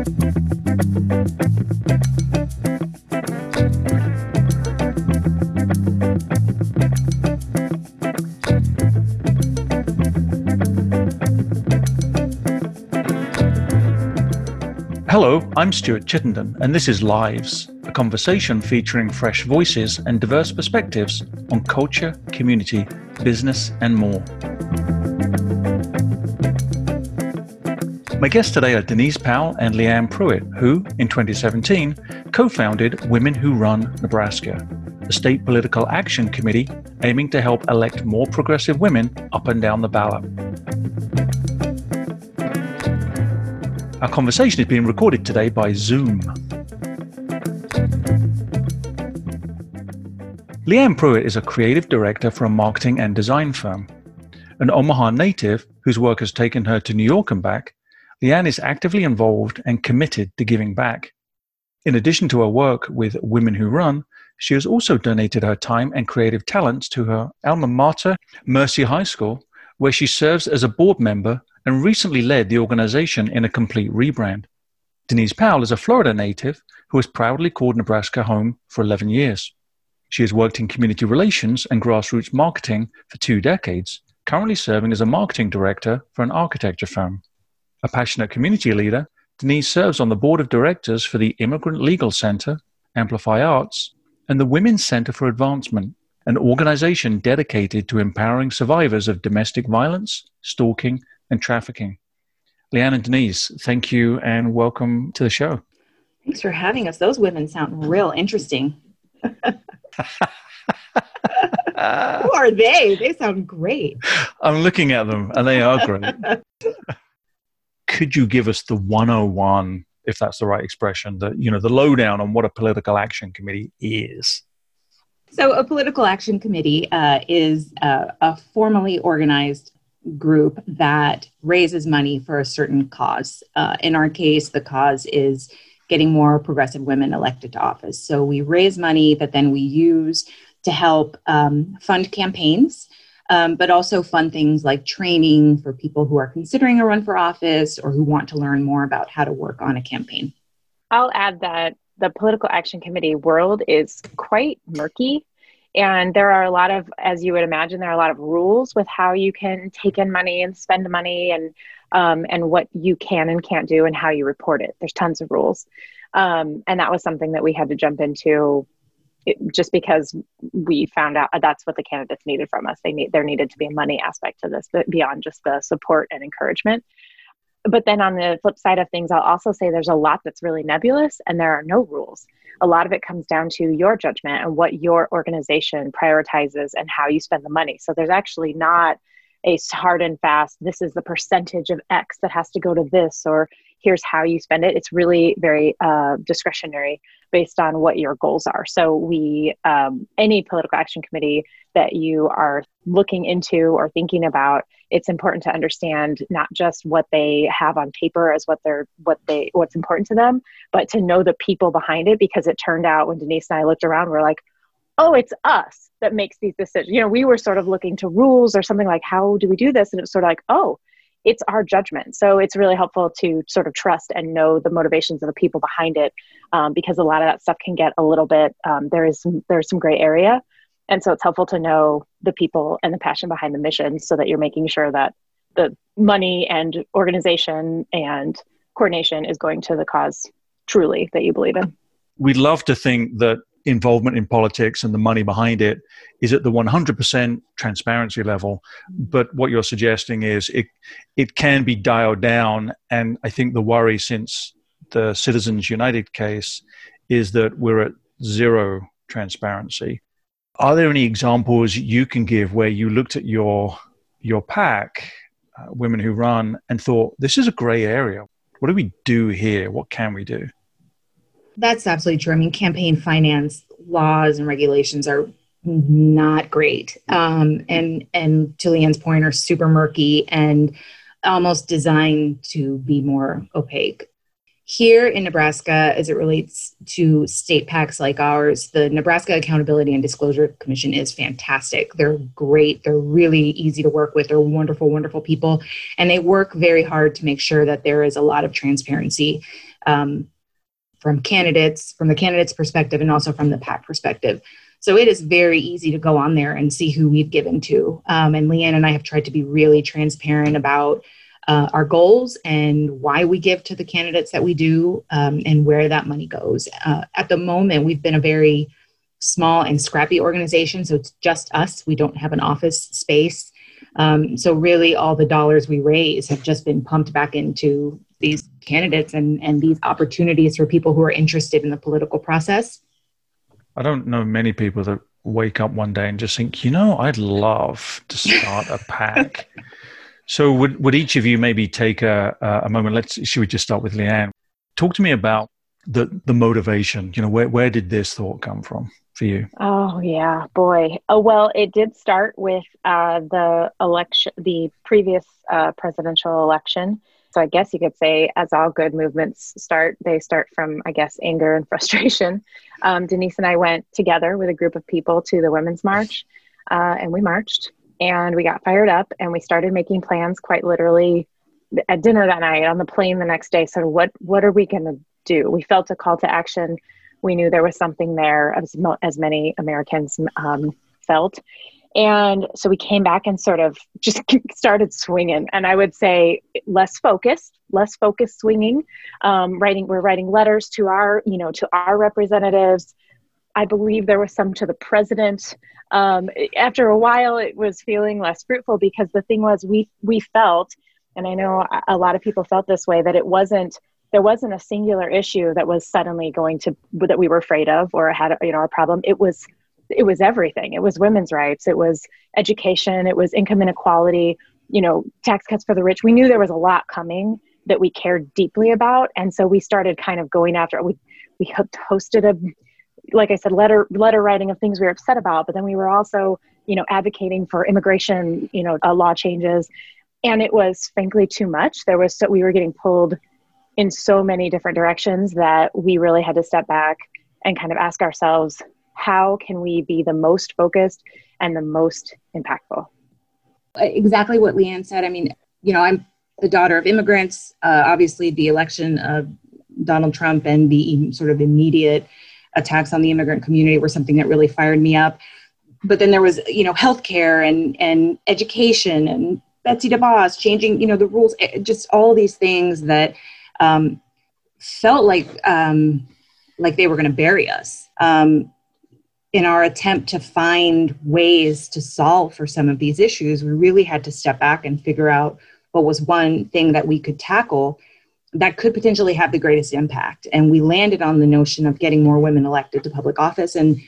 Hello, I'm Stuart Chittenden, and this is Lives, a conversation featuring fresh voices and diverse perspectives on culture, community, business, and more. My guests today are Denise Powell and Leanne Pruitt, who, in 2017, co founded Women Who Run Nebraska, a state political action committee aiming to help elect more progressive women up and down the ballot. Our conversation is being recorded today by Zoom. Leanne Pruitt is a creative director for a marketing and design firm. An Omaha native whose work has taken her to New York and back, Leanne is actively involved and committed to giving back. In addition to her work with Women Who Run, she has also donated her time and creative talents to her alma mater, Mercy High School, where she serves as a board member and recently led the organization in a complete rebrand. Denise Powell is a Florida native who has proudly called Nebraska home for 11 years. She has worked in community relations and grassroots marketing for two decades, currently serving as a marketing director for an architecture firm. A passionate community leader, Denise serves on the board of directors for the Immigrant Legal Center, Amplify Arts, and the Women's Center for Advancement, an organization dedicated to empowering survivors of domestic violence, stalking, and trafficking. Leanne and Denise, thank you and welcome to the show. Thanks for having us. Those women sound real interesting. Who are they? They sound great. I'm looking at them and they are great. Could you give us the 101, if that's the right expression, the you know, the lowdown on what a political action committee is? So, a political action committee uh, is uh, a formally organized group that raises money for a certain cause. Uh, in our case, the cause is getting more progressive women elected to office. So we raise money that then we use to help um, fund campaigns, um, but also fun things like training for people who are considering a run for office or who want to learn more about how to work on a campaign. I'll add that the political action committee world is quite murky and there are a lot of, as you would imagine, there are a lot of rules with how you can take in money and spend money and um, and what you can and can't do and how you report it. There's tons of rules. Um, and that was something that we had to jump into it, just because we found out uh, that's what the candidates needed from us. They need there needed to be a money aspect to this, but beyond just the support and encouragement. But then on the flip side of things, I'll also say there's a lot that's really nebulous and there are no rules a lot of it comes down to your judgment and what your organization prioritizes and how you spend the money. So there's actually not a hard and fast, this is the percentage of X that has to go to this, or here's how you spend it. It's really very uh, discretionary based on what your goals are. So, we, um, any political action committee that you are looking into or thinking about, it's important to understand not just what they have on paper as what they're what they what's important to them, but to know the people behind it. Because it turned out when Denise and I looked around, we're like, oh, it's us that makes these decisions. You know, we were sort of looking to rules or something like, how do we do this? And it's sort of like, oh, it's our judgment. So it's really helpful to sort of trust and know the motivations of the people behind it, um, because a lot of that stuff can get a little bit. Um, there is some, there's some gray area, and so it's helpful to know the people and the passion behind the mission, so that you're making sure that the money and organization and coordination is going to the cause truly that you believe in. We'd love to think that involvement in politics and the money behind it is at the 100% transparency level. But what you're suggesting is it it can be dialed down. And i think the worry since the citizens united case is that we're at zero transparency. Are there any examples you can give where you looked at your your PAC uh, women who run and thought this is a gray area. What do we do here? What can we do that's absolutely true. I mean, campaign finance laws and regulations are not great, um, and and to Leanne's point, are super murky and almost designed to be more opaque. here in Nebraska, as it relates to state PACs like ours, the Nebraska Accountability and Disclosure Commission is fantastic. They're great. They're really easy to work with. They're wonderful, wonderful people. And they work very hard to make sure that there is a lot of transparency um, from candidates, from the candidate's perspective, and also from the PAC perspective. So it is very easy to go on there and see who we've given to. Um, and Leanne and I have tried to be really transparent about uh, our goals and why we give to the candidates that we do um, and where that money goes. Uh, at the moment, we've been a very small and scrappy organization, so it's just us. We don't have an office space. Um, so, really, all the dollars we raise have just been pumped back into these candidates and, and these opportunities for people who are interested in the political process. I don't know many people that wake up one day and just think, you know, I'd love to start a PAC. So would, would each of you maybe take a, a moment? Let's should we just start with Leanne? Talk to me about the the motivation. You know, where where did this thought come from for you? Oh yeah, boy. Oh well, it did start with uh, the election, the previous uh, presidential election. So I guess you could say, as all good movements start, they start from I guess anger and frustration. Um, Denise and I went together with a group of people to the Women's March, uh, and we marched and we got fired up and we started making plans quite literally at dinner that night on the plane the next day. So what what are we going to do? We felt a call to action. We knew there was something there as, as many americans um, felt and so we came back and sort of just started swinging and i would say less focused less focused swinging um, writing we're writing letters to our you know to our representatives I believe there was some to the president. Um, after a while, it was feeling less fruitful because the thing was, we we felt, and I know a lot of people felt this way, that it wasn't there wasn't a singular issue that was suddenly going to that we were afraid of or had you know a problem. It was it was everything. It was women's rights. It was education. It was income inequality. You know, tax cuts for the rich. We knew there was a lot coming that we cared deeply about, and so we started kind of going after it. We we hosted a like I said, letter letter writing of things we were upset about, but then we were also, you know, advocating for immigration, you know, uh, law changes, and it was frankly too much. There was so we were getting pulled in so many different directions that we really had to step back and kind of ask ourselves, how can we be the most focused and the most impactful? Exactly what Leanne said. I mean, you know, I'm the daughter of immigrants. Uh, obviously, the election of Donald Trump and the sort of immediate attacks on the immigrant community were something that really fired me up. But then there was, you know, healthcare and and education and Betsy DeVos changing, you know, the rules, eh, just all these things that um, felt like um, like they were going to bury us. Um, in our attempt to find ways to solve for some of these issues, we really had to step back and figure out what was one thing that we could tackle that could potentially have the greatest impact. And we landed on the notion of getting more women elected to public office. And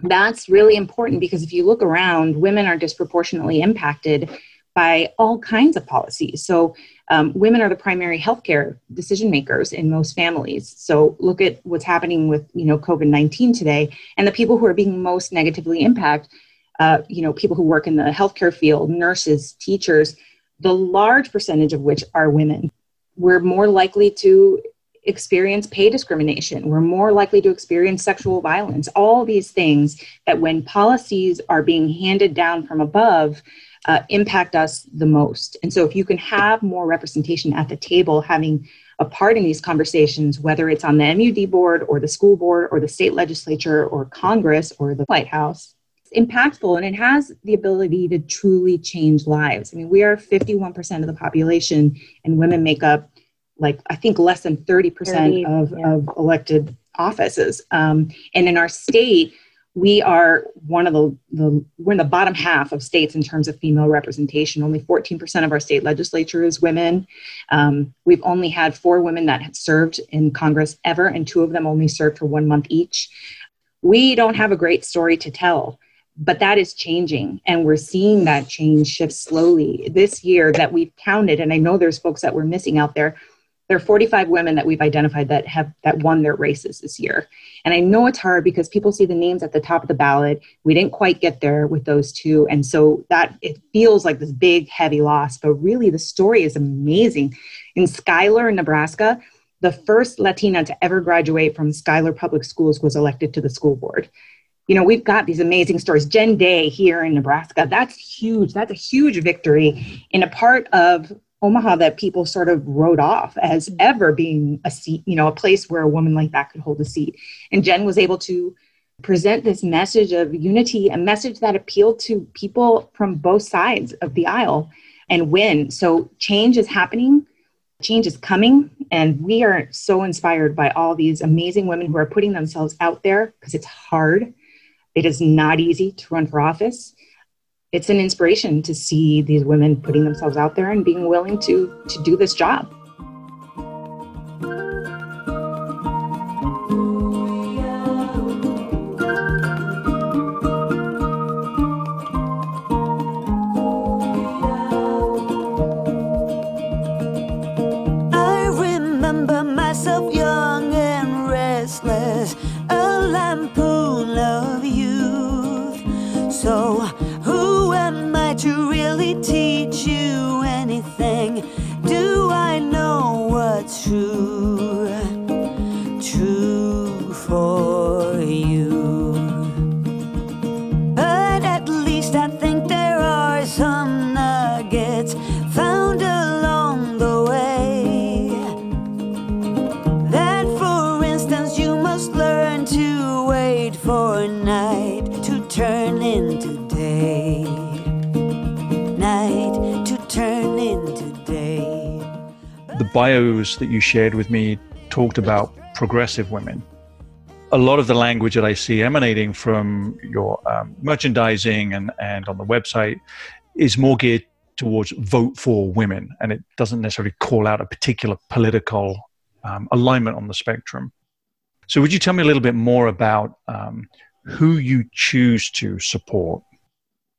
that's really important because if you look around, women are disproportionately impacted by all kinds of policies. So, um, women are the primary healthcare decision makers in most families. So, look at what's happening with you know COVID nineteen today, and the people who are being most negatively impacted. Uh, you know, people who work in the healthcare field, nurses, teachers, the large percentage of which are women we're more likely to experience pay discrimination. We're more likely to experience sexual violence. All these things that, when policies are being handed down from above, uh, impact us the most. And so, if you can have more representation at the table, having a part in these conversations, whether it's on the MUD board or the school board or the state legislature or Congress or the White House, it's impactful and it has the ability to truly change lives. I mean, we are 51% of the population, and women make up like I think less than 30%, 30 of, yeah. of elected offices. Um, and in our state, we are one of the, the we're in the bottom half of states in terms of female representation. Only 14% of our state legislature is women. Um, we've only had four women that have served in congress ever and two of them only served for one month each. We don't have a great story to tell but that is changing and we're seeing that change shift slowly. This year that we've counted and i know there's folks that we're missing out there there are 45 women that we've identified that have that won their races this year and i know it's hard because people see the names at the top of the ballot we didn't quite get there with those two and so that it feels like this big heavy loss but really the story is amazing in schuyler nebraska the first Latina to ever graduate from Schuyler Public Schools was elected to the school board. You know, we've got these amazing stories. Jen Day here in Nebraska, that's huge. That's a huge victory in a part of Omaha that people sort of wrote off as mm-hmm. ever being a seat, you know, a place where a woman like that could hold a seat. And Jen was able to present this message of unity, a message that appealed to people from both sides of the aisle and win. So change is happening, change is coming, and we are so inspired by all these amazing women who are putting themselves out there because it's hard. It is not easy to run for office. It's an inspiration to see these women putting themselves out there and being willing to to do this job. Bios that you shared with me talked about progressive women. A lot of the language that I see emanating from your um, merchandising and, and on the website is more geared towards vote for women, and it doesn't necessarily call out a particular political um, alignment on the spectrum. So, would you tell me a little bit more about um, who you choose to support?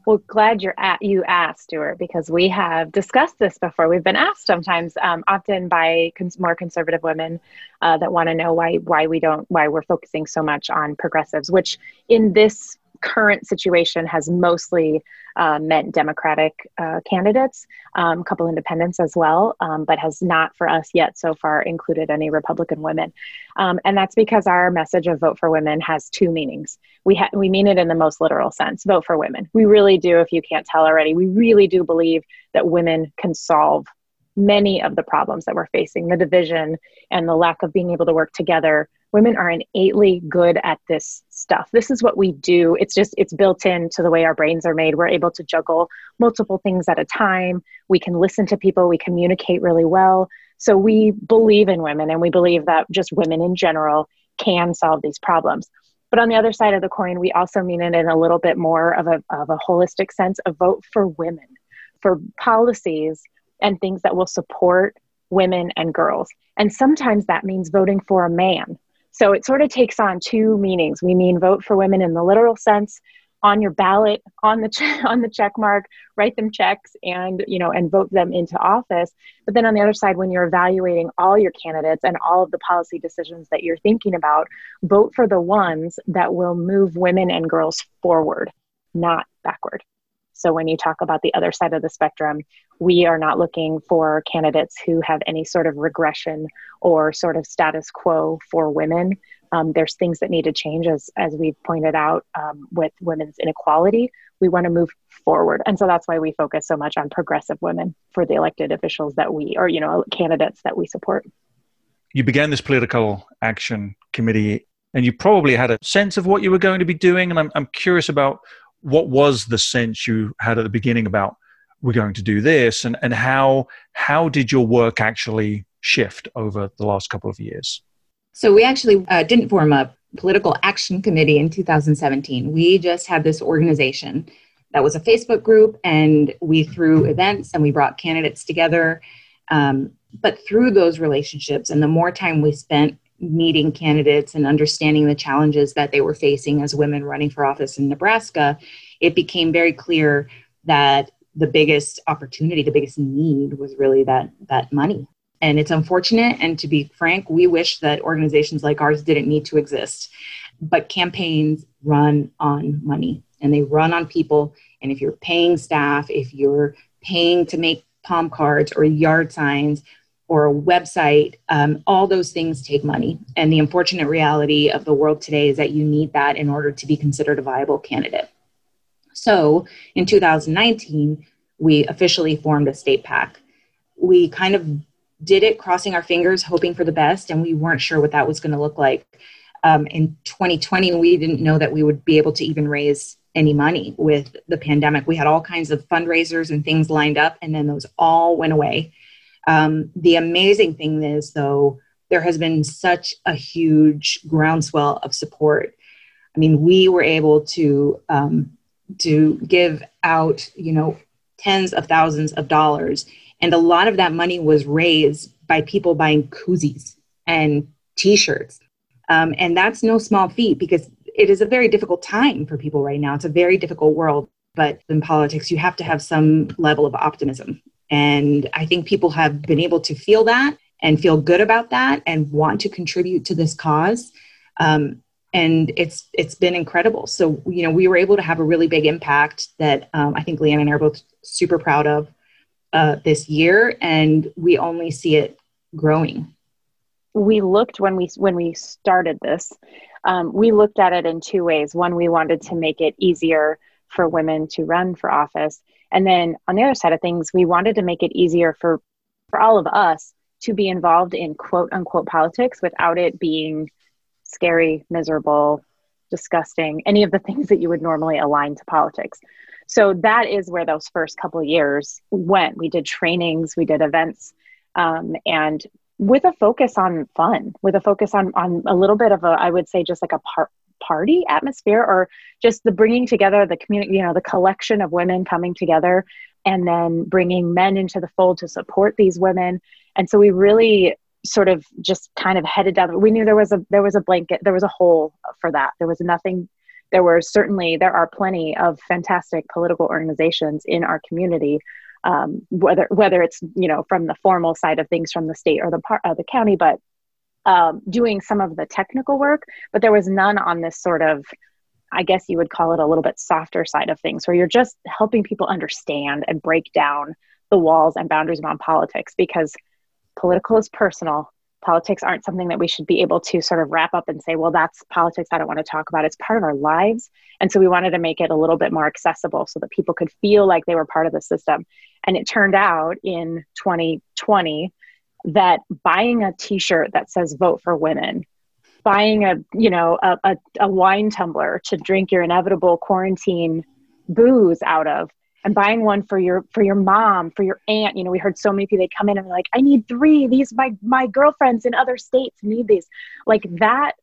Well, glad you're at you asked, Stuart, because we have discussed this before. We've been asked sometimes, um, often by cons- more conservative women uh, that want to know why why we don't why we're focusing so much on progressives, which in this current situation has mostly uh, meant Democratic uh, candidates, um, a couple independents as well, um, but has not for us yet so far included any Republican women. Um, and that's because our message of vote for women has two meanings. We, ha- we mean it in the most literal sense vote for women. We really do, if you can't tell already, we really do believe that women can solve many of the problems that we're facing the division and the lack of being able to work together women are innately good at this stuff. This is what we do. It's just, it's built into the way our brains are made. We're able to juggle multiple things at a time. We can listen to people, we communicate really well. So we believe in women and we believe that just women in general can solve these problems. But on the other side of the coin, we also mean it in a little bit more of a, of a holistic sense of vote for women, for policies and things that will support women and girls. And sometimes that means voting for a man so it sort of takes on two meanings. We mean vote for women in the literal sense on your ballot, on the che- on the check mark, write them checks and, you know, and vote them into office. But then on the other side when you're evaluating all your candidates and all of the policy decisions that you're thinking about, vote for the ones that will move women and girls forward, not backward. So when you talk about the other side of the spectrum, we are not looking for candidates who have any sort of regression or sort of status quo for women. Um, there's things that need to change, as as we've pointed out um, with women's inequality. We want to move forward, and so that's why we focus so much on progressive women for the elected officials that we, or you know, candidates that we support. You began this political action committee, and you probably had a sense of what you were going to be doing. And I'm I'm curious about what was the sense you had at the beginning about we're going to do this? And, and how how did your work actually shift over the last couple of years? So we actually uh, didn't form a political action committee in 2017 we just had this organization that was a facebook group and we threw events and we brought candidates together. Um, but through those relationships and the more time we spent meeting candidates and understanding the challenges that they were facing as women running for office in Nebraska, it became very clear that the biggest opportunity, the biggest need was really that that money. And it's unfortunate and to be frank, we wish that organizations like ours didn't need to exist. But campaigns run on money and they run on people and if you're paying staff, if you're paying to make palm cards or yard signs or a website, um, all those things take money. And the unfortunate reality of the world today is that you need that in order to be considered a viable candidate. So in 2019, we officially formed a state PAC. We kind of did it crossing our fingers, hoping for the best, and we weren't sure what that was going to look like. Um, in 2020, we didn't know that we would be able to even raise any money with the pandemic. We had all kinds of fundraisers and things lined up, and then those all went away. Um, the amazing thing is, though, there has been such a huge groundswell of support. I mean, we were able to um, to give out, you know, tens of thousands of dollars, and a lot of that money was raised by people buying koozies and T-shirts, um, and that's no small feat because it is a very difficult time for people right now. It's a very difficult world, but in politics, you have to have some level of optimism and I think people have been able to feel that and feel good about that and want to contribute to this cause. Um, and it's it's been incredible. So you know we were able to have a really big impact that um, I think Leanne and I are both super proud of uh, this year, and we only see it growing. We looked when we when we started this. Um, we looked at it in two ways. One, we wanted to make it easier for women to run for office, and then on the other side of things, we wanted to make it easier for, for all of us to be involved in quote unquote politics without it being scary, miserable, disgusting, any of the things that you would normally align to politics. So that is where those first couple years went. We did trainings, we did events, um, and with a focus on fun, with a focus on on a little bit of a, I would say, just like a part party atmosphere or just the bringing together the community you know the collection of women coming together and then bringing men into the fold to support these women and so we really sort of just kind of headed down. We knew there was a there was a blanket there was a hole for that. There was nothing there were certainly there are plenty of fantastic political organizations in our community um, whether whether it's you know from the formal side of things from the state or the part of the county but um, doing some of the technical work, but there was none on this sort of, I guess you would call it a little bit softer side of things, where you're just helping people understand and break down the walls and boundaries around politics because political is personal. Politics aren't something that we should be able to sort of wrap up and say, well, that's politics I don't want to talk about. It's part of our lives. And so we wanted to make it a little bit more accessible so that people could feel like they were part of the system. And it turned out in 2020 that buying a t-shirt that says vote for women buying a you know a, a, a, wine tumbler to drink your inevitable quarantine booze out of and buying one for your for your mom for your aunt. You know we heard so many people they come in and like i need three. These my my girlfriends in other states need these. Like that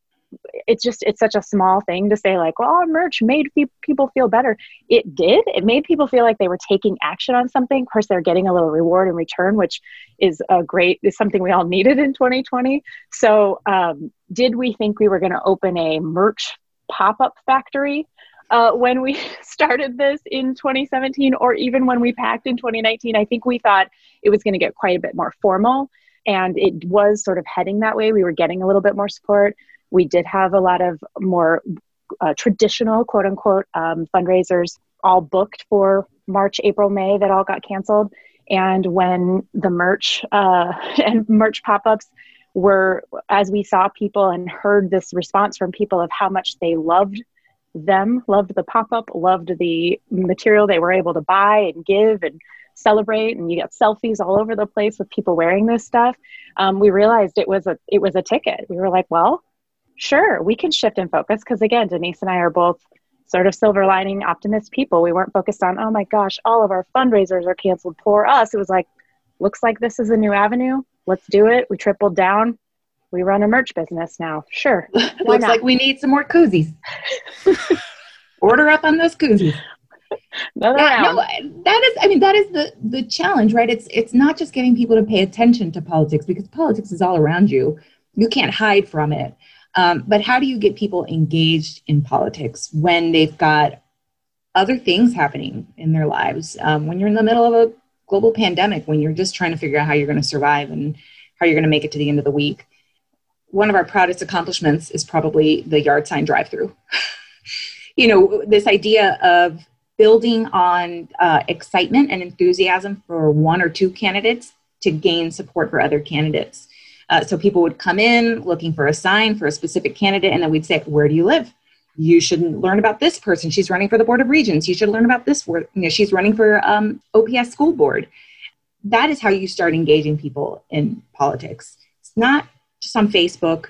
it's just it's such a small thing to say like well merch made people feel better. It did. It made people feel like they were taking action on something. Of course they're getting a little reward in return which is a great is something we all needed in 2020 so um, did we think we were going to open a merch pop-up factory uh, when we started this in 2017 or even when we packed in 2019 i think we thought it was going to get quite a bit more formal and it was sort of heading that way we were getting a little bit more support we did have a lot of more uh, traditional, quote unquote, um, fundraisers all booked for March, April, May that all got canceled. And when the merch uh, and merch pop ups were, as we saw people and heard this response from people of how much they loved them, loved the pop up, loved the material they were able to buy and give and celebrate and you got selfies all over the place with people wearing this stuff um, we realized it was a it was a ticket we were like well Sure, we can shift and focus because, again, Denise and I are both sort of silver lining optimist people. We weren't focused on, oh my gosh, all of our fundraisers are canceled. Poor us. It was like, looks like this is a new avenue. Let's do it. We tripled down. We run a merch business now. Sure. looks not? like we need some more koozies. Order up on those koozies. no, that is i mean that is the the challenge right it's it's not just getting people to pay attention to politics because politics is all around you you can't hide from it um, but how do you get people engaged in politics when they've got other things happening in their lives? Um, when you're in the middle of a global pandemic, when you're just trying to figure out how you're going to survive and how you're going to make it to the end of the week. One of our proudest accomplishments is probably the yard sign drive through. you know, this idea of building on uh, excitement and enthusiasm for one or two candidates to gain support for other candidates. Uh, so people would come in looking for a sign for a specific candidate, and then we'd say, "Where do you live?" You should learn about this person. She's running for the board of regents. You should learn about this. You know, she's running for um, OPS school board. That is how you start engaging people in politics. It's not just on Facebook,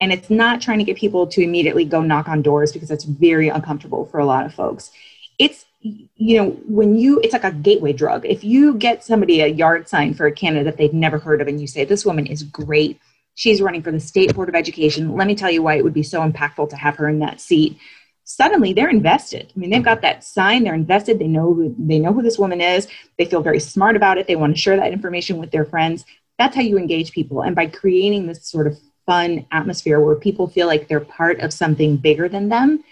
and it's not trying to get people to immediately go knock on doors because that's very uncomfortable for a lot of folks. It's you know when you it's like a gateway drug. If you get somebody a yard sign for a candidate that they've never heard of and you say this woman is great. She's running for the state board of education. Let me tell you why it would be so impactful to have her in that seat. Suddenly they're invested. I mean they've got that sign. They're invested. They know who they know who this woman is. They feel very smart about it. They want to share that information with their friends that's how you engage people and by creating this sort of fun atmosphere where people feel like they're part of something bigger than them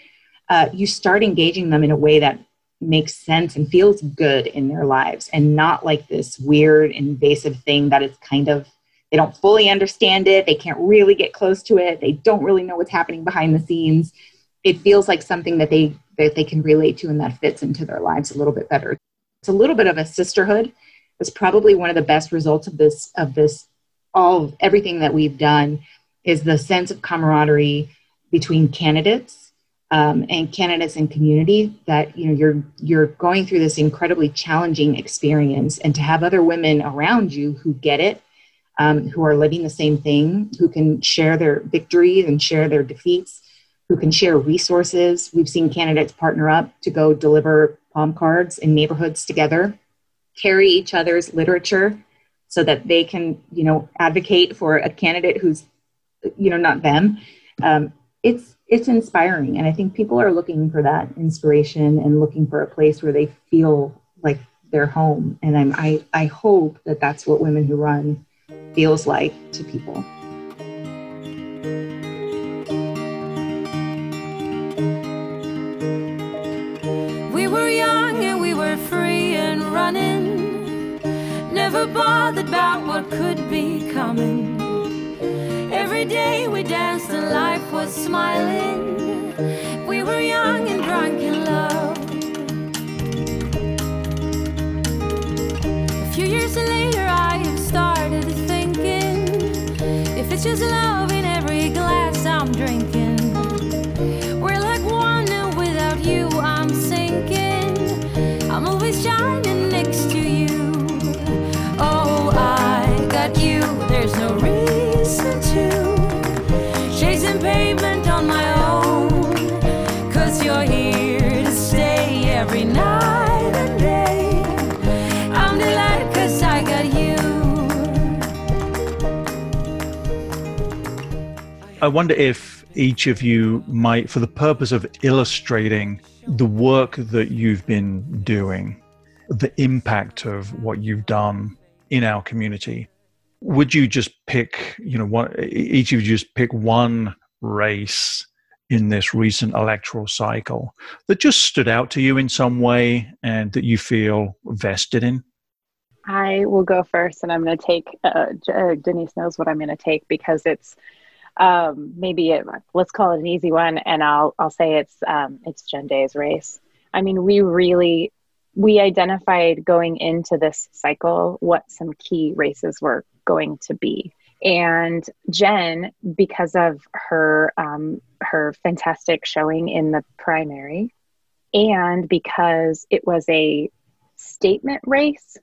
uh, you start engaging them in a way that makes sense and feels good in their lives and not like this weird invasive thing that it's kind of they don't fully understand it they can't really get close to it they don't really know what's happening behind the scenes. It feels like something that they that they can relate to and that fits into their lives a little bit better. It's a little bit of a sisterhood it's probably one of the best results of this of this all everything that we've done is the sense of camaraderie between candidates um, and candidates and community that you know you're you're going through this incredibly challenging experience. And to have other women around you who get it um, who are living the same thing who can share their victories and share their defeats who can share resources. We've seen candidates partner up to go deliver palm cards in neighborhoods together carry each other's literature so that they can you know advocate for a candidate who's you know not them. Um, it's it's inspiring. And i think people are looking for that inspiration and looking for a place where they feel like they're home. And i'm i, I hope that that's what women who run feels like to people never bothered about what could be coming every day we danced and life was smiling. We were young and drunk in love. A few years later, I have started thinking if it's just love in every glass I'm drinking. I wonder if each of you might, for the purpose of illustrating the work that you've been doing, the impact of what you've done in our community, would you just pick, you know, one, each of you just pick one race in this recent electoral cycle that just stood out to you in some way and that you feel vested in? I will go first, and I'm going to take. Uh, uh, Denise knows what I'm going to take because it's um, maybe it, let's call it an easy one, and I'll I'll say it's um, it's Jen Day's race. I mean, we really we identified going into this cycle what some key races were going to be, and Jen, because of her um, her fantastic showing in the primary, and because it was a statement race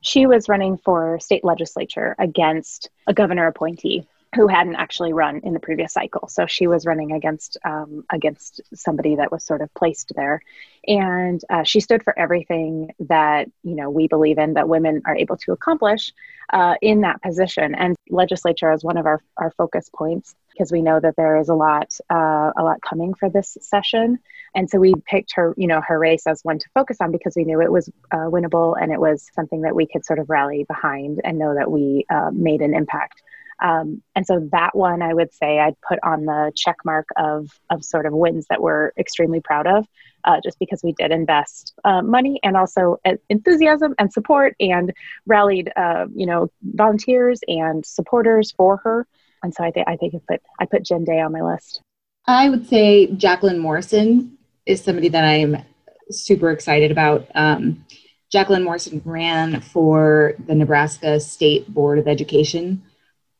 she was running for state legislature against a governor appointee who hadn't actually run in the previous cycle. So she was running against um, against somebody that was sort of placed there, and uh, she stood for everything that you know we believe in that women are able to accomplish uh, in that position. And legislature is one of our our focus points because we know that there is a lot uh, a lot coming for this session. And so we picked her, you know, her race as one to focus on because we knew it was uh, winnable and it was something that we could sort of rally behind and know that we uh, made an impact. Um, and so that one I would say I'd put on the check mark of, of sort of wins that we're extremely proud of, uh, just because we did invest uh, money and also uh, enthusiasm and support and rallied, uh, you know, volunteers and supporters for her. And so I think I think I put I put Jen Day on my list. I would say Jacqueline Morrison is somebody that I am super excited about. Um, Jacqueline Morrison ran for the Nebraska State Board of Education.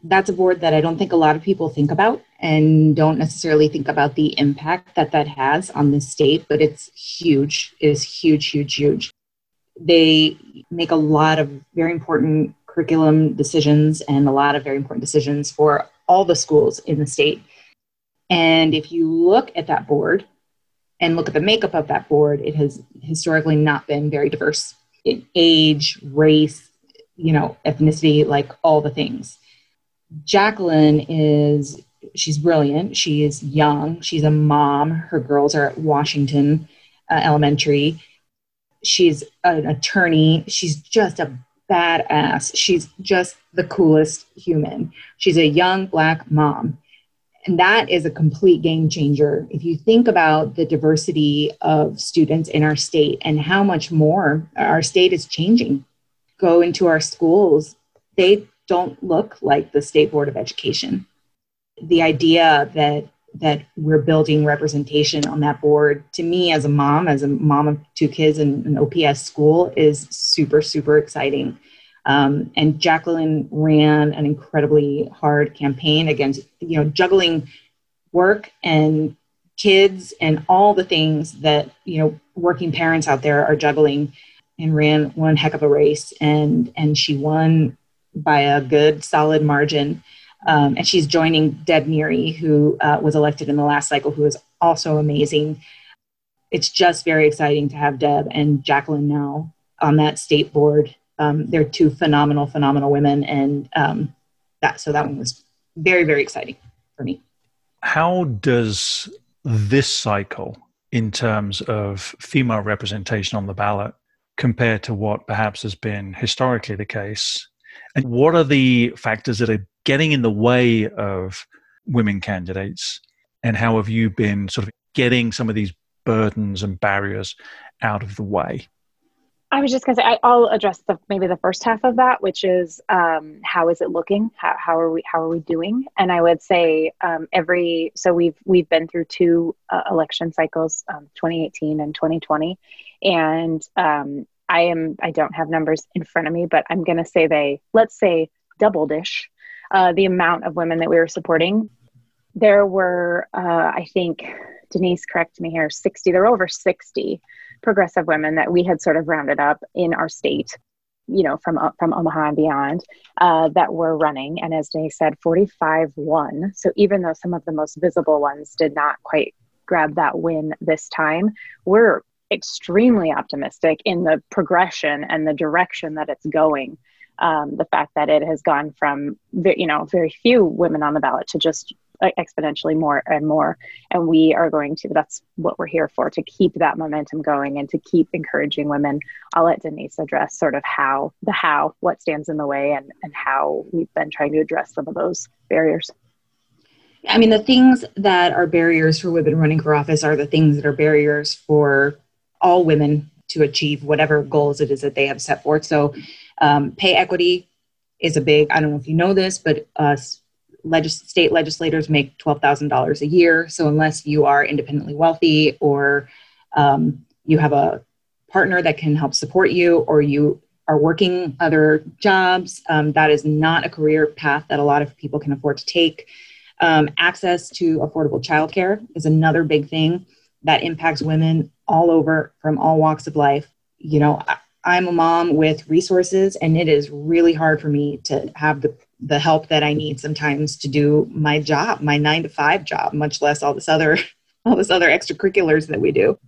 That's a board that I don't think a lot of people think about and don't necessarily think about the impact that that has on the state, but it's huge. It is huge, huge, huge. They make a lot of very important curriculum decisions and a lot of very important decisions for all the schools in the state. And if you look at that board and look at the makeup of that board, it has historically not been very diverse in age, race, you know, ethnicity, like all the things. Jacqueline is she's brilliant. She is young. She's a mom. Her girls are at Washington uh, Elementary. She's an attorney. She's just a badass. She's just the coolest human. She's a young black mom. And that is a complete game changer. If you think about the diversity of students in our state and how much more our state is changing, go into our schools, they don't look like the State Board of Education. The idea that that we're building representation on that board to me as a mom as a mom of two kids in an ops school is super super exciting um, and Jacqueline ran an incredibly hard campaign against, you know, juggling work and kids and all the things that, you know, working parents out there are juggling and ran one heck of a race. And, and she won by a good solid margin. Um, and she's joining Deb Neary, who uh, was elected in the last cycle, who is also amazing. It's just very exciting to have Deb and Jacqueline now on that state board um, they're two phenomenal, phenomenal women, and um, that so that one was very, very exciting for me. How does this cycle, in terms of female representation on the ballot, compare to what perhaps has been historically the case? And what are the factors that are getting in the way of women candidates? And how have you been sort of getting some of these burdens and barriers out of the way? I was just going to say I, will address the maybe the first half of that, which is um, how is it looking? How, how, are we how are we doing? And I would say um, every so we've we've been through two uh, election cycles, um, 2018 and 2020, and um, I am I don't have numbers in front of me, but I'm going to say they let's say double dish uh, the amount of women that we were supporting. There were uh, I think Denise correct me here 60 there were over 60 progressive women that we had sort of rounded up in our state you know from from omaha and beyond uh, that were running and as denise said 45 won so even though some of the most visible ones did not quite grab that win this time we're extremely optimistic in the progression and the direction that it's going. Um, the fact that it has gone from you know very few women on the ballot to just exponentially more and more. And we are going to that's what we're here for to keep that momentum going and to keep encouraging women. I'll let denise address sort of how the how what stands in the way and and how we've been trying to address some of those barriers. I mean the things that are barriers for women running for office are the things that are barriers for all women to achieve whatever goals it is that they have set forth so um, pay equity is a big i don't know if you know this but uh, legis- state legislators make $12,000 a year. So unless you are independently wealthy or um, you have a partner that can help support you or you are working other jobs, um, that is not a career path that a lot of people can afford to take. Um, access to affordable childcare is another big thing that impacts women all over from all walks of life. You know, I'm a mom with resources, and it is really hard for me to have the the help that I need sometimes to do my job, my nine to five job, much less all this other all this other extracurriculars that we do.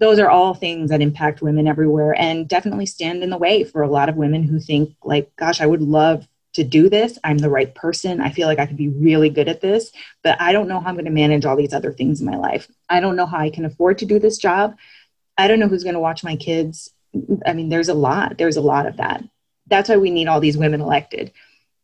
Those are all things that impact women everywhere and definitely stand in the way for a lot of women who think like, gosh, I would love to do this. I'm the right person. I feel like I could be really good at this, but I don't know how I'm going to manage all these other things in my life. I don't know how I can afford to do this job. I don't know who's going to watch my kids. I mean, there's a lot. There's a lot of that. That's why we need all these women elected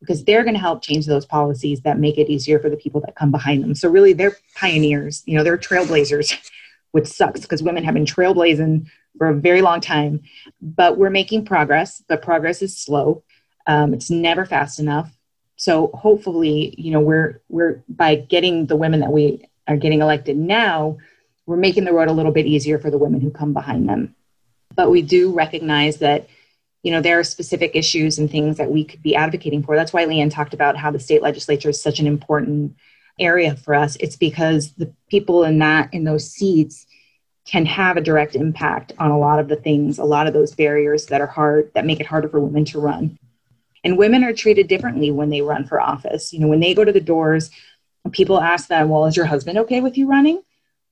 because they're going to help change those policies that make it easier for the people that come behind them. So really, they're pioneers. You know, they're trailblazers, which sucks because women have been trailblazing for a very long time. But we're making progress, but progress is slow. Um, it's never fast enough. So hopefully, you know, we're we're by getting the women that we are getting elected now, we're making the road a little bit easier for the women who come behind them. But we do recognize that, you know, there are specific issues and things that we could be advocating for. That's why Leanne talked about how the state legislature is such an important area for us. It's because the people in that in those seats can have a direct impact on a lot of the things, a lot of those barriers that are hard, that make it harder for women to run. And women are treated differently when they run for office. You know, when they go to the doors, people ask them, Well, is your husband okay with you running?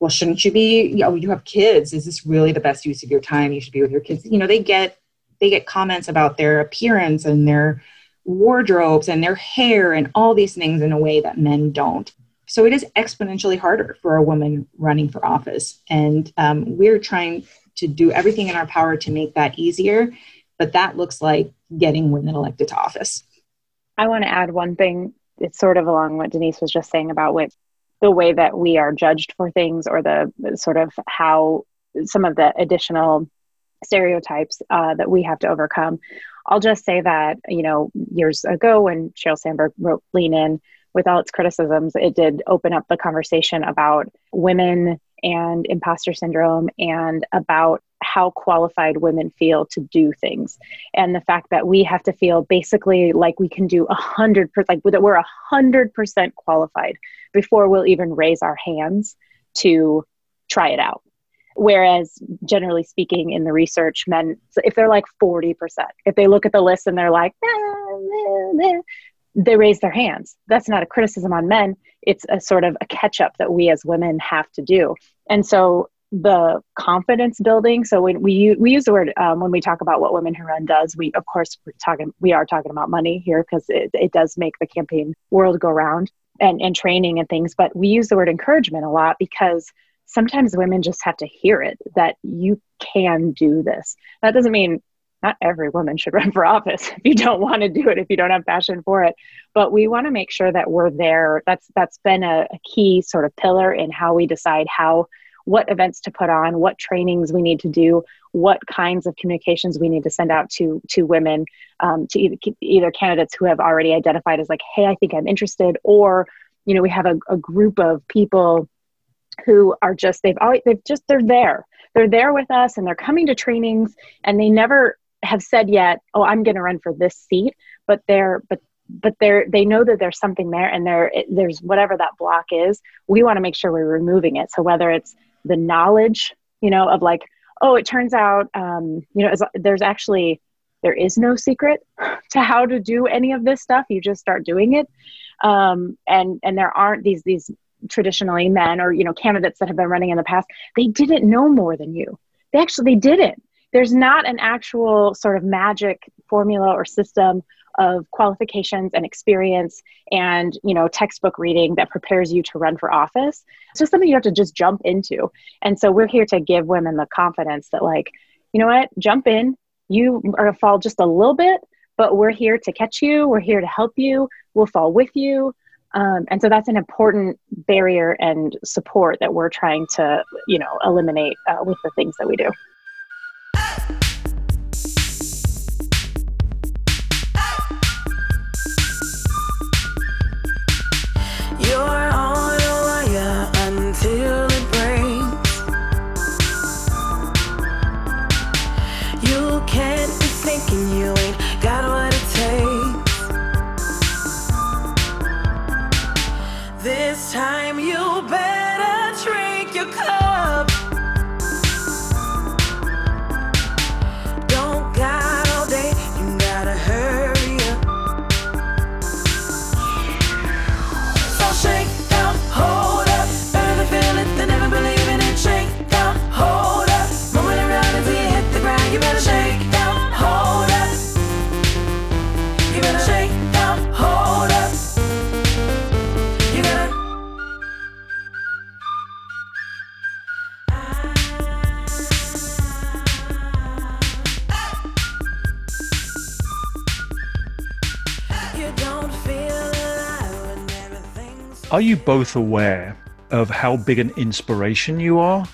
Well, shouldn't you be? Oh, you have kids. Is this really the best use of your time? You should be with your kids. You know, they get they get comments about their appearance and their wardrobes and their hair and all these things in a way that men don't. So it is exponentially harder for a woman running for office. And um, we're trying to do everything in our power to make that easier. But that looks like getting women elected to office. I want to add one thing. It's sort of along what Denise was just saying about with the way that we are judged for things or the sort of how some of the additional stereotypes uh, that we have to overcome. I'll just say that, you know, years ago when Sheryl Sandberg wrote Lean In, with all its criticisms, it did open up the conversation about women and imposter syndrome and about how qualified women feel to do things and the fact that we have to feel basically like we can do a hundred percent like that we're a hundred percent qualified before we'll even raise our hands to try it out whereas generally speaking in the research men if they're like 40% if they look at the list and they're like they raise their hands. That's not a criticism on men. It's a sort of a catch up that we as women have to do. And so the confidence building. So when we we use the word um, when we talk about what Women Who Run does, we of course we're talking we are talking about money here because it, it does make the campaign world go round and and training and things. But we use the word encouragement a lot because sometimes women just have to hear it that you can do this. That doesn't mean not every woman should run for office if you don't want to do it if you don't have passion for it but we want to make sure that we're there that's that's been a, a, key sort of pillar in how we decide how what events to put on what trainings we need to do what kinds of communications we need to send out to to women um, to either, either candidates who have already identified as like hey i think i'm interested or you know we have a, a group of people who are just they've always they've just they're there they're there with us and they're coming to trainings and they never have said yet, oh, I'm going to run for this seat, but they're but but they're they know that there's something there and there there's whatever that block is. We want to make sure we're removing it. So whether it's the knowledge, you know, of like, oh, it turns out, um, you know, there's actually there is no secret to how to do any of this stuff. You just start doing it, um, and and there aren't these these traditionally men or you know candidates that have been running in the past. They didn't know more than you. They actually they didn't there's not an actual sort of magic formula or system of qualifications and experience and you know textbook reading that prepares you to run for office. It's just something you have to just jump into. And so we're here to give women the confidence that like you know what? Jump in. You are going to fall just a little bit but we're here to catch you. We're here to help you. We'll fall with you. Um, and so that's an important barrier and support that we're trying to you know eliminate uh, with the things that we do can't be thinking you. Ain't got Are you both aware of how big an inspiration you are?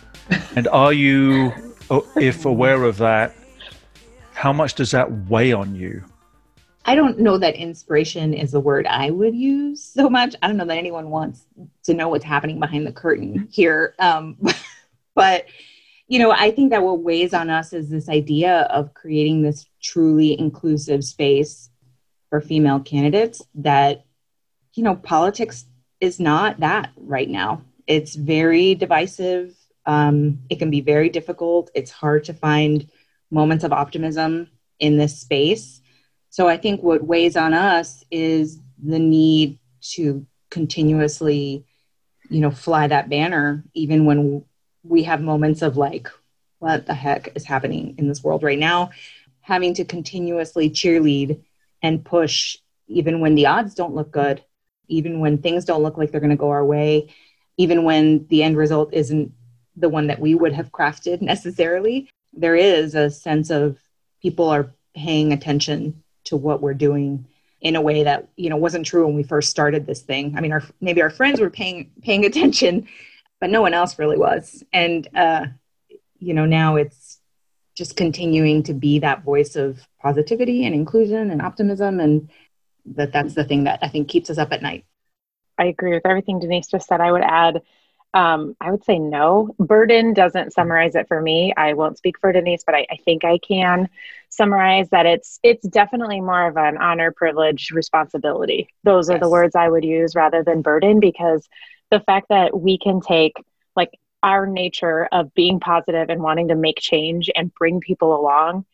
and are you, if aware of that, how much does that weigh on you? I don't know that inspiration is the word I would use so much. I don't know that anyone wants to know what's happening behind the curtain here. Um, but you know, I think that what weighs on us is this idea of creating this truly inclusive space for female candidates that, you know, politics is not that right now. It's very divisive. Um, it can be very difficult. It's hard to find moments of optimism in this space. So I think what weighs on us is the need to continuously, you know, fly that banner, even when we have moments of like, what the heck is happening in this world right now? Having to continuously cheerlead and push, even when the odds don't look good, even when things don't look like they're going to go our way, even when the end result isn't the one that we would have crafted necessarily. There is a sense of people are paying attention to what we're doing in a way that you know wasn't true when we first started this thing. I mean, our maybe our friends were paying paying attention, but no one else really was. And, uh, you know, now it's just continuing to be that voice of positivity and inclusion and optimism. And that that's the thing that I think keeps us up at night. I agree with everything Denise just said. I would add, um, I would say no. Burden doesn't summarize it for me. I won't speak for Denise, but I, I, think I can summarize that it's it's definitely more of an honor, privilege, responsibility. Those are yes. the words I would use rather than burden because the fact that we can take like our nature of being positive and wanting to make change and bring people along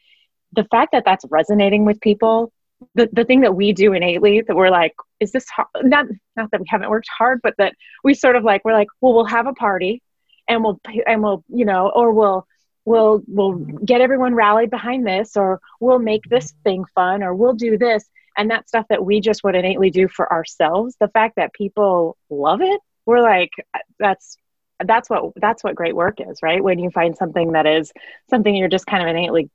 the fact that that's resonating with people the, the thing that we do innately that we're like is this hard? not not that we haven't worked hard but that we sort of like we're like well we'll have a party and we'll and we'll you know or we'll we'll we'll get everyone rallied behind this or we'll make this thing fun or we'll do this and that stuff that we just would innately do for ourselves the fact that people love it we're like that's that's what that's what great work is right when you find something that is something you're just kind of innately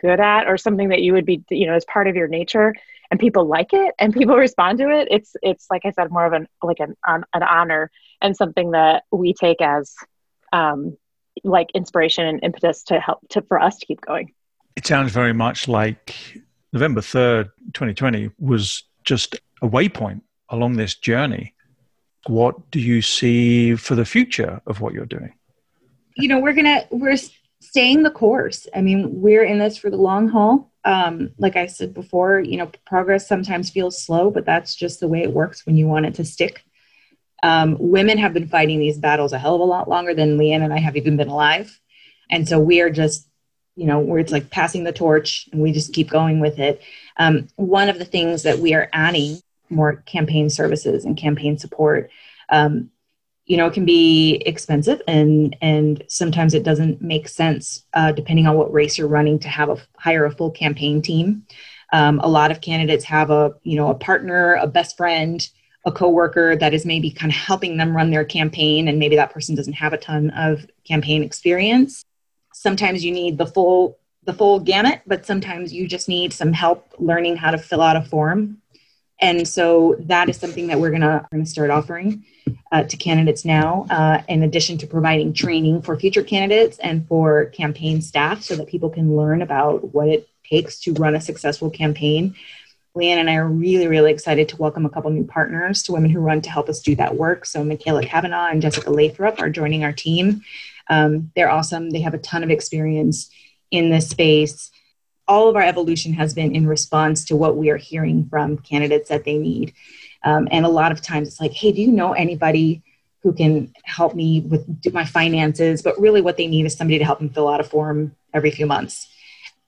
good at or something that you would be you know as part of your nature and people like it and people respond to it it's it's like i said more of an like an an, an honor and something that we take as um like inspiration and impetus to help to for us to keep going it sounds very much like november 3rd 2020 was just a waypoint along this journey what do you see for the future of what you're doing? You know, we're gonna we're staying the course. I mean, we're in this for the long haul. Um, like I said before, you know, progress sometimes feels slow, but that's just the way it works when you want it to stick. Um, women have been fighting these battles a hell of a lot longer than Leanne and I have even been alive. And so we are just, you know, where it's like passing the torch and we just keep going with it. Um, one of the things that we are adding more campaign services and campaign support. Um, you know, it can be expensive, and and sometimes it doesn't make sense uh, depending on what race you're running to have a hire a full campaign team. Um, a lot of candidates have a you know a partner, a best friend, a coworker that is maybe kind of helping them run their campaign, and maybe that person doesn't have a ton of campaign experience. Sometimes you need the full the full gamut, but sometimes you just need some help learning how to fill out a form and so that is something that we're gonna, gonna start offering uh, to candidates now, uh, in addition to providing training for future candidates and for campaign staff so that people can learn about what it takes to run a successful campaign. Leanne and I are really, really excited to welcome a couple new partners to Women Who Run to help us do that work. So Michaela Kavanaugh and Jessica Lathrop are joining our team. Um, they're awesome. They have a ton of experience in this space all of our evolution has been in response to what we are hearing from candidates that they need. Um, and a lot of times it's like, hey, do you know anybody who can help me with do my finances? But really, what they need is somebody to help them fill out a form every few months,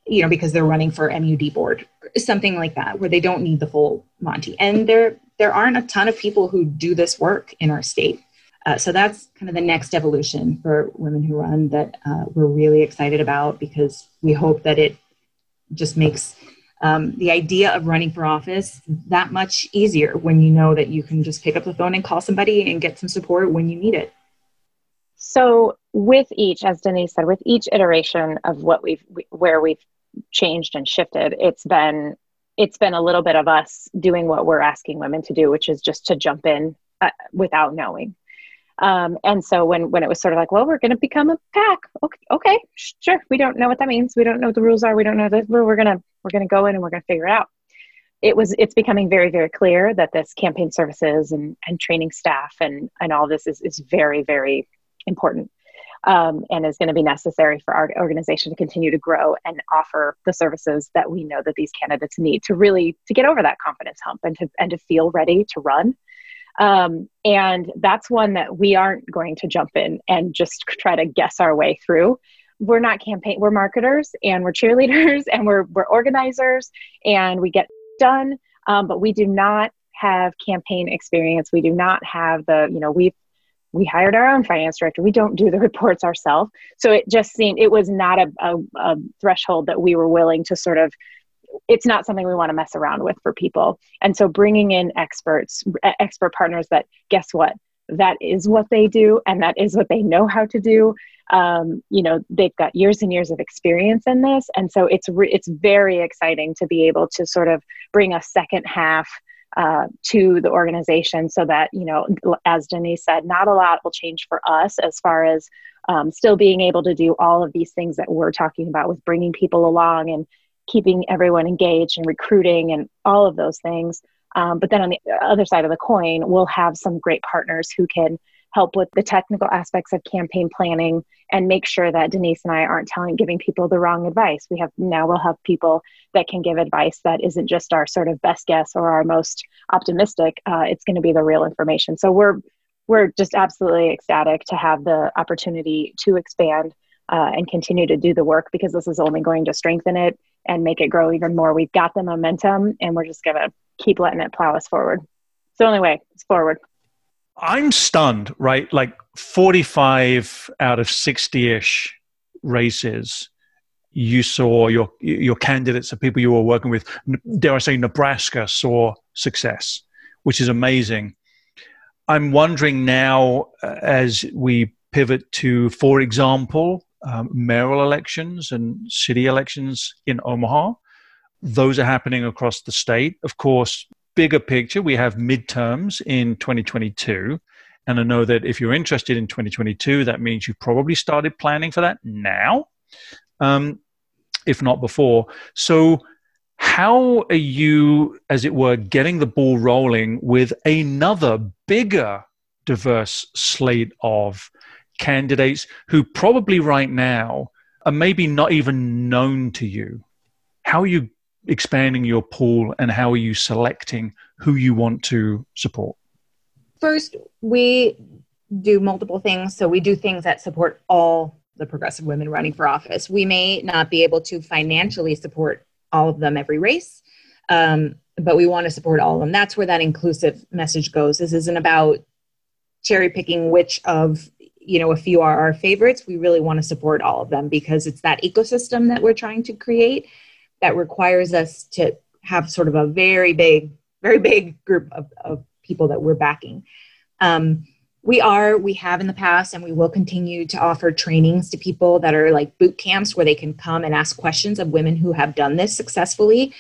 you know, because they're running for MUD board, something like that, where they don't need the full Monty. And there, there aren't a ton of people who do this work in our state. Uh, so that's kind of the next evolution for women who run that uh, we're really excited about because we hope that it just makes um, the idea of running for office that much easier when you know that you can just pick up the phone and call somebody and get some support when you need it. So, with each, as Denise said, with each iteration of what we've where we've changed and shifted, it's been it's been a little bit of us doing what we're asking women to do, which is just to jump in uh, without knowing. Um, and so when when it was sort of like, well, we're going to become a PAC. Okay, okay, sure. We don't know what that means. We don't know what the rules are. We don't know that we're gonna we're gonna go in and we're gonna figure it out. It was it's becoming very very clear that this campaign services and and training staff and and all this is is very very important. um, and is going to be necessary for our organization to continue to grow and offer the services that we know that these candidates need to really to get over that confidence hump and to and to feel ready to run um, and that's one that we aren't going to jump in and just try to guess our way through. We're not campaign we're marketers and we're cheerleaders and we're we're organizers and we get done. Um, but we do not have campaign experience. We do not have the you know we've we hired our own finance director. We don't do the reports ourselves. So it just seemed it was not a, a, a threshold that we were willing to sort of it's not something we want to mess around with for people. And so bringing in experts expert partners that guess what? That is what they do and that is what they know how to do. Um, you know they've got years and years of experience in this. And so it's re- it's very exciting to be able to sort of bring a second half uh, to the organization so that you know as denise said not a lot will change for us as far as um, still being able to do all of these things that we're talking about with bringing people along and keeping everyone engaged and recruiting and all of those things um, but then on the other side of the coin we'll have some great partners who can help with the technical aspects of campaign planning and make sure that Denise and I aren't telling giving people the wrong advice. We have now we'll have people that can give advice that isn't just our sort of best guess or our most optimistic. Uh, it's going to be the real information. So we're we're just absolutely ecstatic to have the opportunity to expand uh, and continue to do the work because this is only going to strengthen it and make it grow even more. We've got the momentum and we're just going to keep letting it plow us forward. It's the only way. It's forward. I'm stunned, right? Like 45 out of 60 ish races, you saw your your candidates, the people you were working with, dare I say, Nebraska saw success, which is amazing. I'm wondering now, uh, as we pivot to, for example, um, mayoral elections and city elections in Omaha. Those are happening across the state. Of course, bigger picture, we have midterms in 2022. And I know that if you're interested in 2022, that means you've probably started planning for that now, um, if not before. So, how are you, as it were, getting the ball rolling with another bigger, diverse slate of candidates who probably right now are maybe not even known to you? How are you expanding your pool and how are you selecting who you want to support? First, we do multiple things. So we do things that support all the progressive women running for office. We may not be able to financially support all of them every race, um, but we want to support all of them. That's where that inclusive message goes. This isn't about cherry picking which of you know a few are our favorites. We really want to support all of them because it's that ecosystem that we're trying to create that requires us to have sort of a very big, very big group of, of people that we're backing. Um, we are, we have in the past, and we will continue to offer trainings to people that are like boot camps where they can come and ask questions of women who have done this successfully.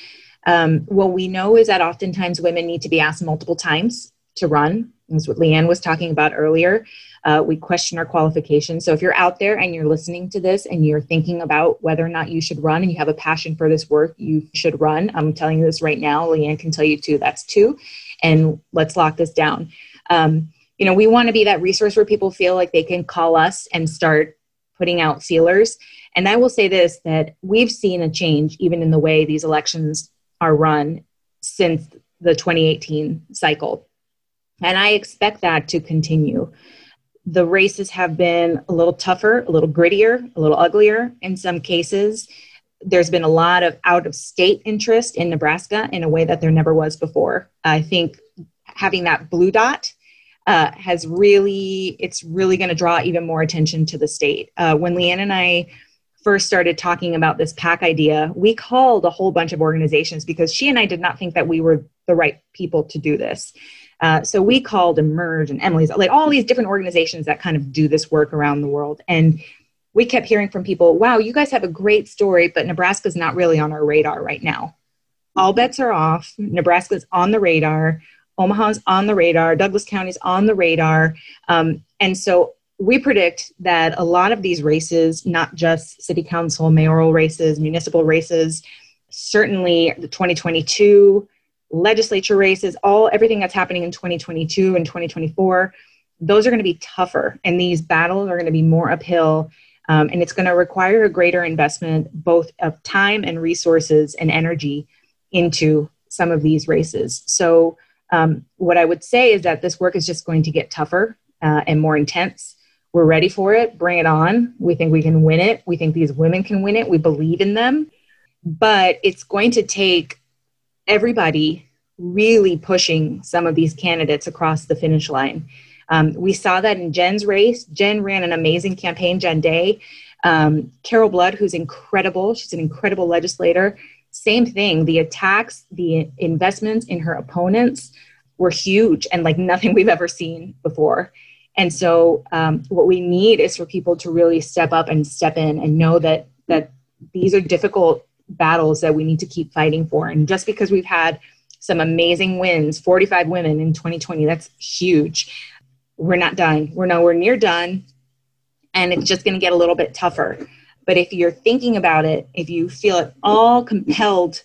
Um, what we know is that oftentimes women need to be asked multiple times to run. That's what Leanne was talking about earlier. Uh, we question our qualifications. So if you're out there and you're listening to this and you're thinking about whether or not you should run and you have a passion for this work, you should run. I'm telling you this right now. Leanne can tell you too. That's two. And let's lock this down. Um, you know, we want to be that resource where people feel like they can call us and start putting out feelers. And I will say this that we've seen a change even in the way these elections are run since the 2018 cycle. And I expect that to continue the races have been a little tougher, a little grittier, a little uglier in some cases. There's been a lot of out of state interest in Nebraska in a way that there never was before. I think having that blue dot uh, has really, it's really going to draw even more attention to the state. Uh, when Leanne and I first started talking about this PAC idea, we called a whole bunch of organizations because she and I did not think that we were the right people to do this. Uh, so we called Emerge and Emily's, like all these different organizations that kind of do this work around the world. And we kept hearing from people, wow, you guys have a great story, but Nebraska's not really on our radar right now. All bets are off. Nebraska's on the radar. Omaha's on the radar. Douglas County's on the radar. Um, and so we predict that a lot of these races, not just city council, mayoral races, municipal races, certainly the 2022 legislature races, all everything that's happening in 2022 and 2024 those are going to be tougher, and these battles are going to be more uphill. Um, and it's going to require a greater investment, both of time and resources and energy, into some of these races. So, um, what I would say is that this work is just going to get tougher uh, and more intense. We're ready for it. Bring it on. We think we can win it. We think these women can win it. We believe in them. But it's going to take everybody really pushing some of these candidates across the finish line. Um, we saw that in Jen's race. Jen ran an amazing campaign, Jen Day. Um, Carol Blood, who's incredible, she's an incredible legislator. Same thing. The attacks, the investments in her opponents were huge and like nothing we've ever seen before. And so, um, what we need is for people to really step up and step in and know that that these are difficult battles that we need to keep fighting for. And just because we've had some amazing wins 45 women in 2020 that's huge. We're not done. We're nowhere near done. And it's just going to get a little bit tougher. But if you're thinking about it if you feel at all compelled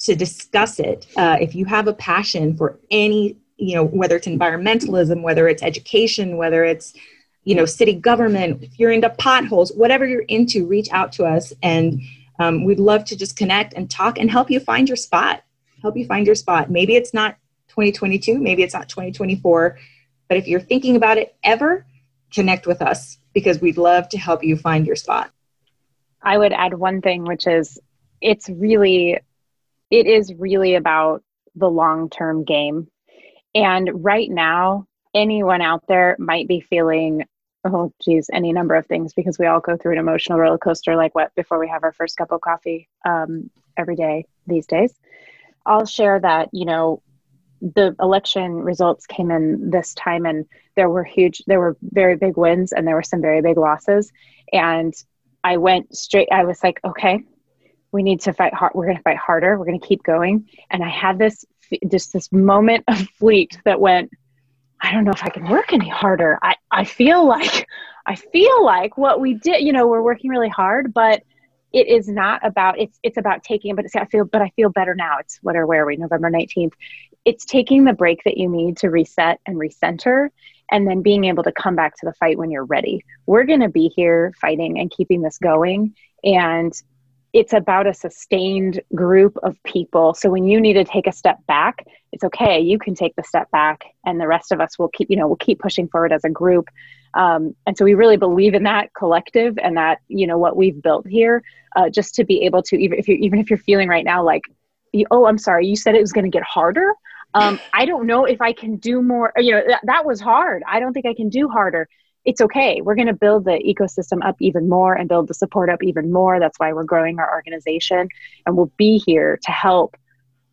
to discuss it uh, if you have a passion for any you know whether it's environmentalism whether it's education whether it's you know city government if you're into potholes whatever you're into reach out to us and um, we'd love to just connect and talk and help you find your spot help you find your spot. Maybe it's not 2022, maybe it's not 2024, but if you're thinking about it ever, connect with us because we'd love to help you find your spot. I would add one thing, which is it's really, it is really about the long term game. And right now, anyone out there might be feeling, oh, geez, any number of things because we all go through an emotional roller coaster like what before we have our first cup of coffee um, every day these days. I'll share that, you know, the election results came in this time and there were huge there were very big wins and there were some very big losses and i went straight i was like okay we need to fight hard we're going to fight harder we're going to keep going and i had this just this moment of fleet that went i don't know if i can work any harder. I i feel like i feel like what we did you know we're working really hard but it is not about it's it's about taking but it's i feel but i feel better now. It's what are where are we? November 19th it's taking the break that you need to reset and recenter and then being able to come back to the fight when you're ready. We're to be here fighting and keeping this going and it's about a sustained group of people. So when you need to take a step back it's okay. You can take the step back and the rest of us will keep you know we'll keep pushing forward as a group. Um, and so we really believe in that collective and that you know what we've built here uh, just to be able to even if you even if you're feeling right now like oh i'm sorry you said it was going to get harder. Um, i don't know if i can do more you know that, that was hard. I don't think i can do harder it's okay. We're going to build the ecosystem up even more and build the support up even more. That's why we're growing our organization. And we'll be here to help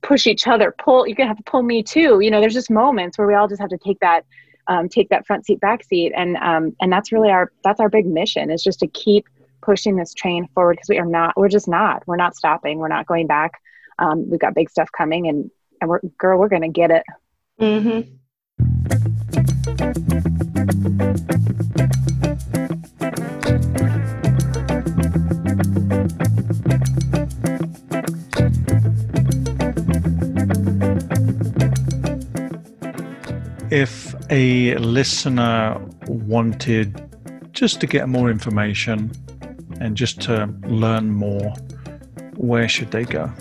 push each other pull you're going to have to pull me too. You know there's just moments where we all just have to take that um, take that front seat back seat. And um, and that's really our that's our big mission is just to keep pushing this train forward because we are not we're just not we're not stopping. We're not going back. Um, we've got big stuff coming and and we're girl we're gonna get it. Mm-hmm. If a listener wanted just to get more information and just to learn more, where should they go?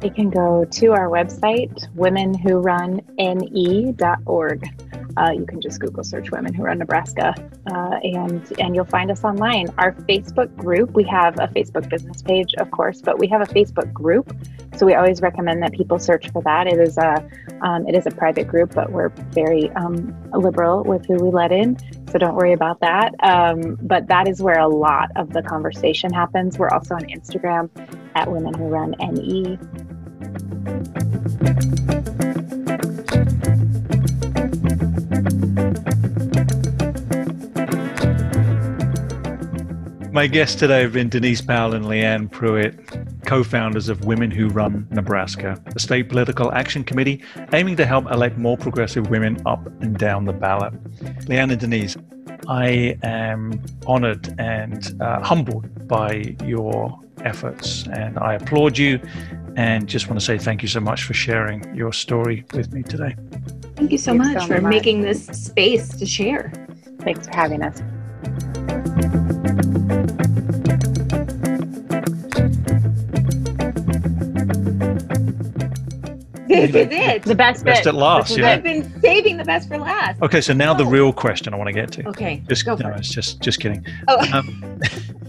They can go to our website, womenwhorunne.org. Uh, you can just Google search Women Who Run Nebraska, uh, and and you'll find us online. Our Facebook group, we have a Facebook business page, of course, but we have a Facebook group, so we always recommend that people search for that. It is a um, it is a private group, but we're very um, liberal with who we let in, so don't worry about that. Um, but that is where a lot of the conversation happens. We're also on Instagram at Women Who Run NE. My guests today have been Denise Powell and Leanne Pruitt, co founders of Women Who Run Nebraska, a state political action committee aiming to help elect more progressive women up and down the ballot. Leanne and Denise, I am honored and uh, humbled by your efforts. And I applaud you and just want to say thank you so much for sharing your story with me today. Thank you so Thanks much so for much. making this space to share. Thanks for having us. This is it. The best Best bit. at last, yeah. I've been saving the best for last. Okay, so now the Oh. real question I want to get to. Okay, Just go no, it. it's just just kidding. Oh. Um,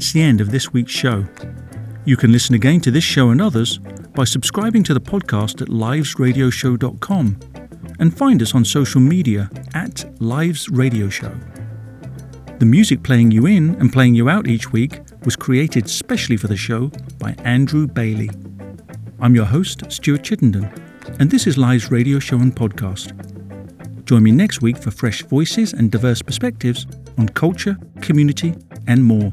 That's the end of this week's show. You can listen again to this show and others by subscribing to the podcast at livesradioshow.com and find us on social media at Lives Radio Show. The music playing you in and playing you out each week was created specially for the show by Andrew Bailey. I'm your host, Stuart Chittenden, and this is Live's radio show and podcast. Join me next week for fresh voices and diverse perspectives on culture, community, and more.